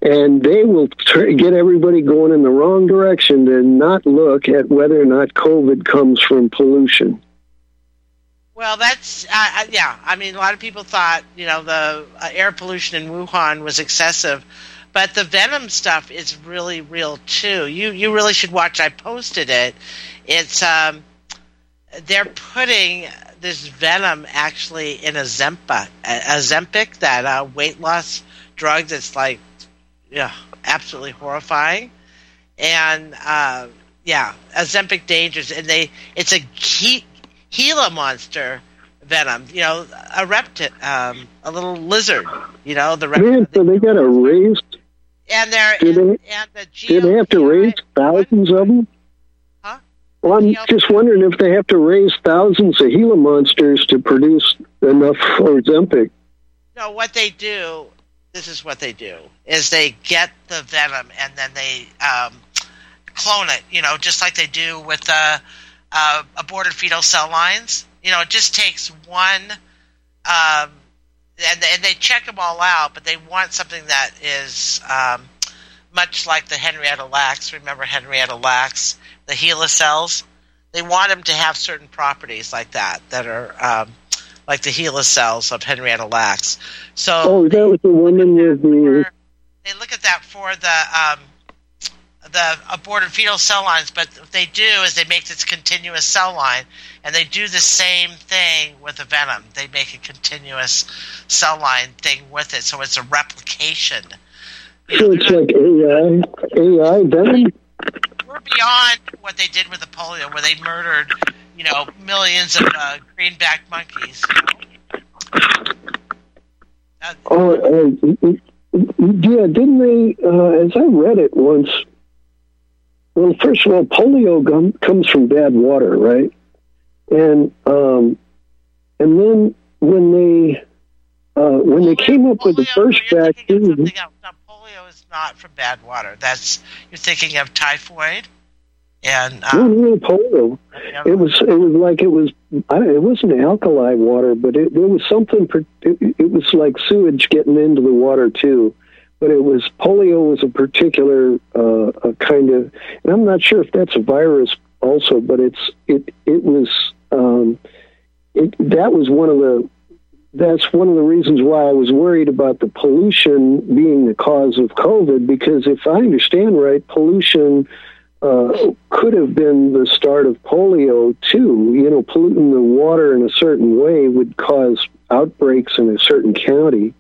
And they will tr- get everybody going in the wrong direction to not look at whether or not COVID comes from pollution. Well, that's uh, yeah. I mean, a lot of people thought you know the uh, air pollution in Wuhan was excessive, but the venom stuff is really real too. You you really should watch. I posted it. It's um, they're putting this venom actually in Ozempic, Ozempic, that uh, weight loss drug that's like, yeah, absolutely horrifying. And uh, yeah, Ozempic dangers, and they it's a he, Gila monster venom. You know, a reptile, um, a little lizard. You know, the reptile. Man, so they got a raised. And they're did they, and the did they have to raise thousands of them? Well, I'm just wondering if they have to raise thousands of Gila monsters to produce enough for Ozempic. No, what they do, this is what they do, is they get the venom and then they um, clone it, you know, just like they do with uh, uh, aborted fetal cell lines. You know, it just takes one, um, and, and they check them all out, but they want something that is um, much like the Henrietta Lacks. Remember Henrietta Lacks? The HeLa cells. They want them to have certain properties like that that are um, like the HeLa cells of Henrietta Lacks. So oh, that was the woman with the. They look at that for the um, the aborted fetal cell lines, but what they do is they make this continuous cell line, and they do the same thing with the venom. They make a continuous cell line thing with it, so it's a replication. so it's like AI, AI venom we're beyond what they did with the polio, where they murdered, you know, millions of uh, greenback monkeys. You know? uh, oh, uh, yeah, didn't they? Uh, as I read it once. Well, first of all, polio gum comes from bad water, right? And um, and then when they uh, when they came up with the first you're thinking of vaccine, not from bad water. That's you're thinking of typhoid, and um, no, polio. yeah, It was it was like it was I, it wasn't alkali water, but it, there was something. It, it was like sewage getting into the water too. But it was polio was a particular uh, a kind of, and I'm not sure if that's a virus also, but it's it it was um, it that was one of the that's one of the reasons why I was worried about the pollution being the cause of COVID. Because if I understand right, pollution uh, could have been the start of polio too. You know, polluting the water in a certain way would cause outbreaks in a certain county,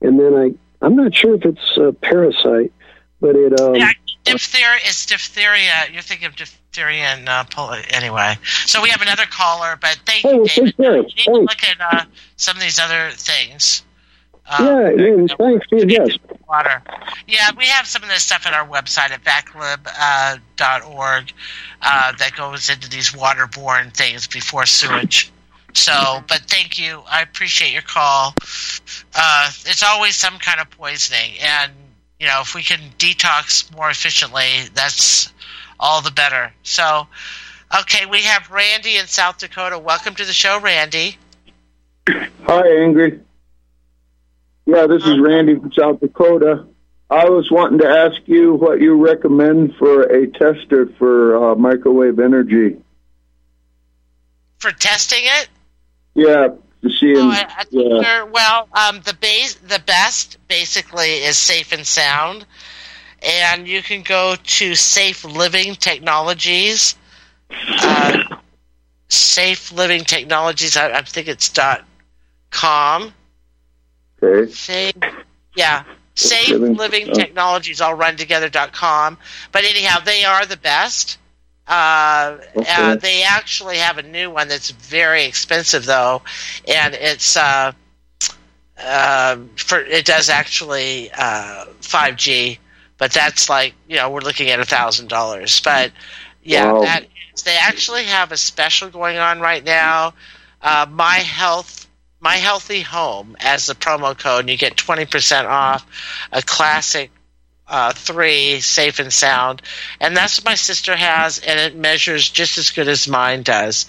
and then I I'm not sure if it's a parasite, but it um, yeah, diphtheria is diphtheria. You're thinking of diphtheria and uh, polio. Anyway, so we have another caller, but thank you, David. take care. You need to look at uh, some of these other things. Um, yeah, yeah, thanks. Yes, water. Yeah, we have some of this stuff at our website at vaclib.org uh, org, uh, that goes into these waterborne things before sewage. So, but thank you. I appreciate your call. Uh, it's always some kind of poisoning, and you know if we can detox more efficiently, that's all the better. So, okay, we have Randy in South Dakota. Welcome to the show, Randy. Hi, Ingri. Yeah, this is Randy from South Dakota. I was wanting to ask you what you recommend for a tester for uh, microwave energy. For testing it, Yeah, to see. Oh, I, I yeah. well, um, the base, the best basically is safe and sound, and you can go to Safe Living Technologies. Uh, safe Living Technologies. I, I think it's dot com. Okay. Safe, yeah. Safe Living- Living. Technologies all run together dot com. But anyhow, they are the best. Uh, Okay. uh, they actually have a new one that's very expensive though, and it's uh, uh, for it does actually uh, 5G, but that's like you know we're looking at a thousand dollars. But yeah, Wow. that they actually have a special going on right now. Uh, my health, my healthy home as the promo code, and you get twenty percent off a classic uh, three safe and sound, and that's what my sister has, and it measures just as good as mine does.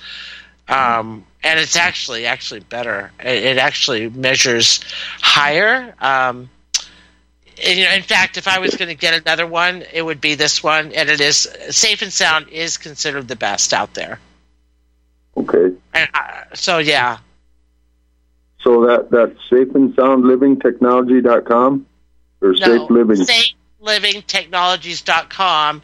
Um, and it's actually actually better. It, it actually measures higher. Um, and, you know, in fact, if I was going to get another one, it would be this one, and it is safe and sound is considered the best out there. Okay. And, uh, so yeah, So that that's safe and sound living technology.com or no, safe living. safelivingtechnologies.com.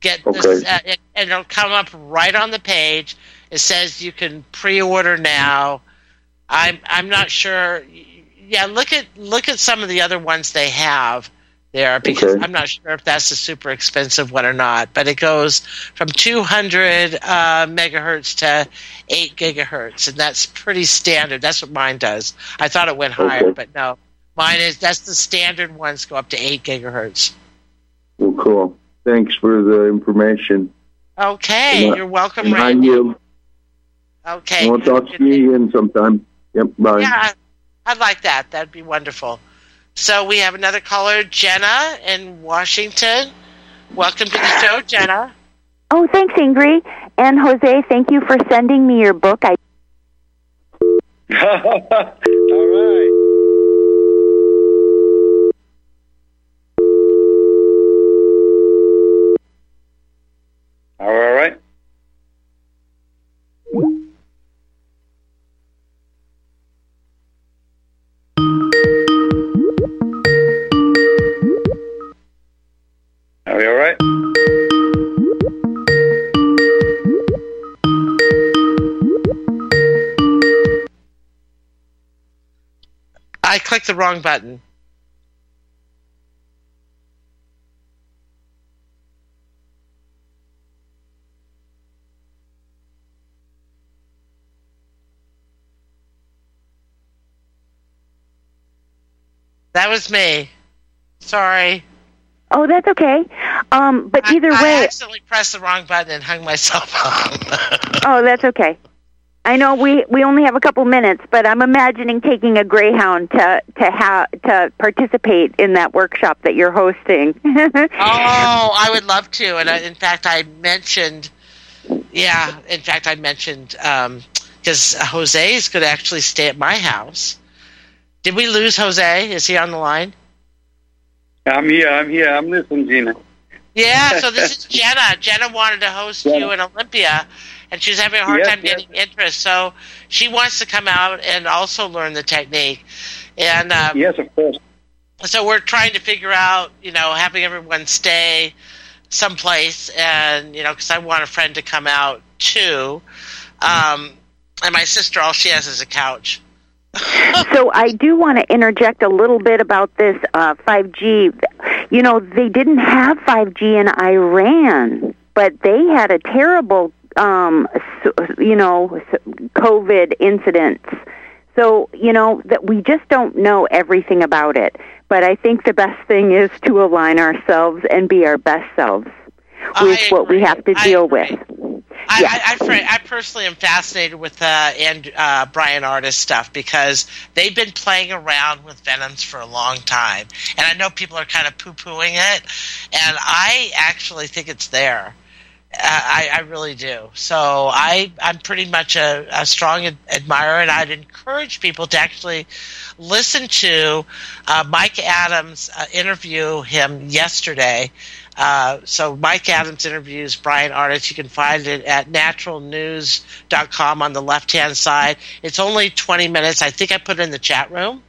Get this, uh, it, and it'll come up right on the page. It says you can pre-order now. I'm I'm not sure. Yeah, look at look at some of the other ones they have there because Okay. I'm not sure if that's a super expensive one or not. But it goes from 200 uh, megahertz to 8 gigahertz, and that's pretty standard. That's what mine does. I thought it went higher, Okay. but no, mine is that's the standard ones go up to 8 gigahertz. Well, cool. Thanks for the information. Okay, And I- you're welcome, Randy. yield. Okay, We'll talk to you again sometime. Yep. Bye. Yeah, I'd like that. That'd be wonderful. So we have another caller, Jenna in Washington. Welcome to the show, Jenna. Oh, thanks, Ingrid. And Jose, thank you for sending me your book. I *laughs* the wrong button. That was me. Sorry. oh, that's okay. Um, but either I, I way, accidentally pressed the wrong button and hung myself up. *laughs* oh, that's okay. I know we we only have a couple minutes, but I'm imagining taking a greyhound to to have to participate in that workshop that you're hosting. *laughs* oh, I would love to, and I, in fact, I mentioned, yeah, in fact, I mentioned because um, Jose is going to actually stay at my house. Did we lose Jose? Is he on the line? I'm here. I'm here. I'm listening, Gina. Yeah. So this *laughs* is Jenna. Jenna wanted to host Jenna. you in Olympia and she's having a hard yes, time yes. getting interest. So she wants to come out and also learn the technique. And um, yes, of course. So we're trying to figure out, you know, having everyone stay someplace, and you know, because I want a friend to come out too. Um, and my sister, all she has is a couch. *laughs* so I do want to interject a little bit about this uh, 5G. You know, they didn't have 5G in Iran, but they had a terrible um, you know, COVID incidents. So, you know, that we just don't know everything about it. But I think the best thing is to align ourselves and be our best selves with what we have to deal with. I, I, I, I, personally am fascinated with uh, and uh, Bryan Ardis stuff because they've been playing around with venoms for a long time, and I know people are kind of poo pooing it, and I actually think it's there. I, I, really do. So I, I'm pretty much a, a strong ad- admirer, and I'd encourage people to actually listen to uh, Mike Adams uh, interview him yesterday. Uh, so Mike Adams interviews Bryan Ardis. You can find it at naturalnews.com on the left hand side. It's only 20 minutes. I think I put it in the chat room.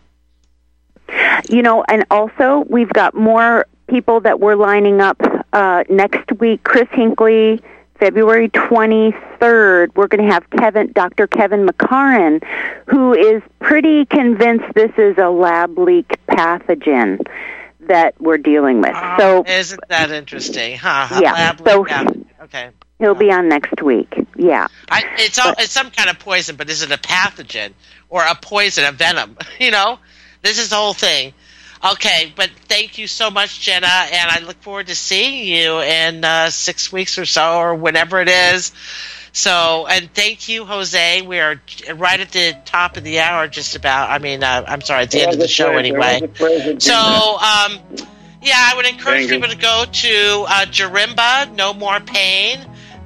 You know, and also we've got more people that we're lining up uh, next week. Chris Hinckley, February 23rd, we're going to have Kevin, Dr. Kevin McCairn, who is pretty convinced this is a lab leak pathogen that we're dealing with. Oh, so isn't that interesting? Huh? Yeah. Lab so leak. Okay. He'll be on next week. Yeah. I, it's all, it's some kind of poison, but is it a pathogen or a poison, a venom? *laughs* You know, this is the whole thing. Okay, but thank you so much, Jenna, and I look forward to seeing you in uh, six weeks or so, or whenever it is. So, and thank you, Jose. We are right at the top of the hour, just about. I mean, uh, I'm sorry, at the end of the show, anyway. So, um, yeah, I would encourage people to go to uh, Jarimba, no more pain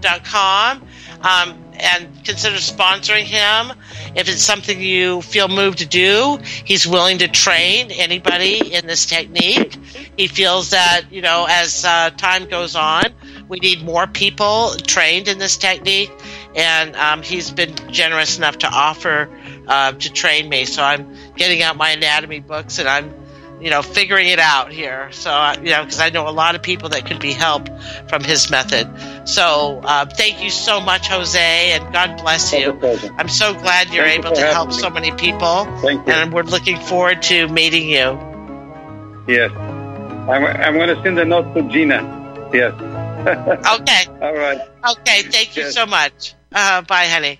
pain.com. Um, and consider sponsoring him. If it's something you feel moved to do, he's willing to train anybody in this technique. He feels that, you know, as uh, time goes on, we need more people trained in this technique. And um, he's been generous enough to offer uh, to train me. So I'm getting out my anatomy books and I'm you know, figuring it out here. So, uh, you know, because I know a lot of people that could be helped from his method. So, uh, thank you so much, Jose, and God bless you. I'm so glad you're Thank able you to help having so many people. Thank you. And we're looking forward to meeting you. Yes. I'm, I'm going to send a note to Gina. Yes. *laughs* Okay. All right. Okay. Thank you Yes. so much. Uh, bye, honey.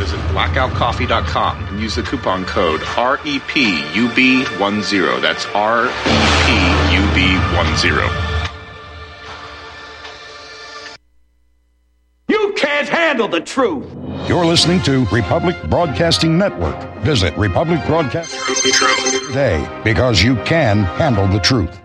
Visit blackoutcoffee.com and use the coupon code E REPUB10. That's E REPUB10. You can't handle the truth. You're listening to Republic Broadcasting Network. Visit Republic Broadcasting today because you can handle the truth.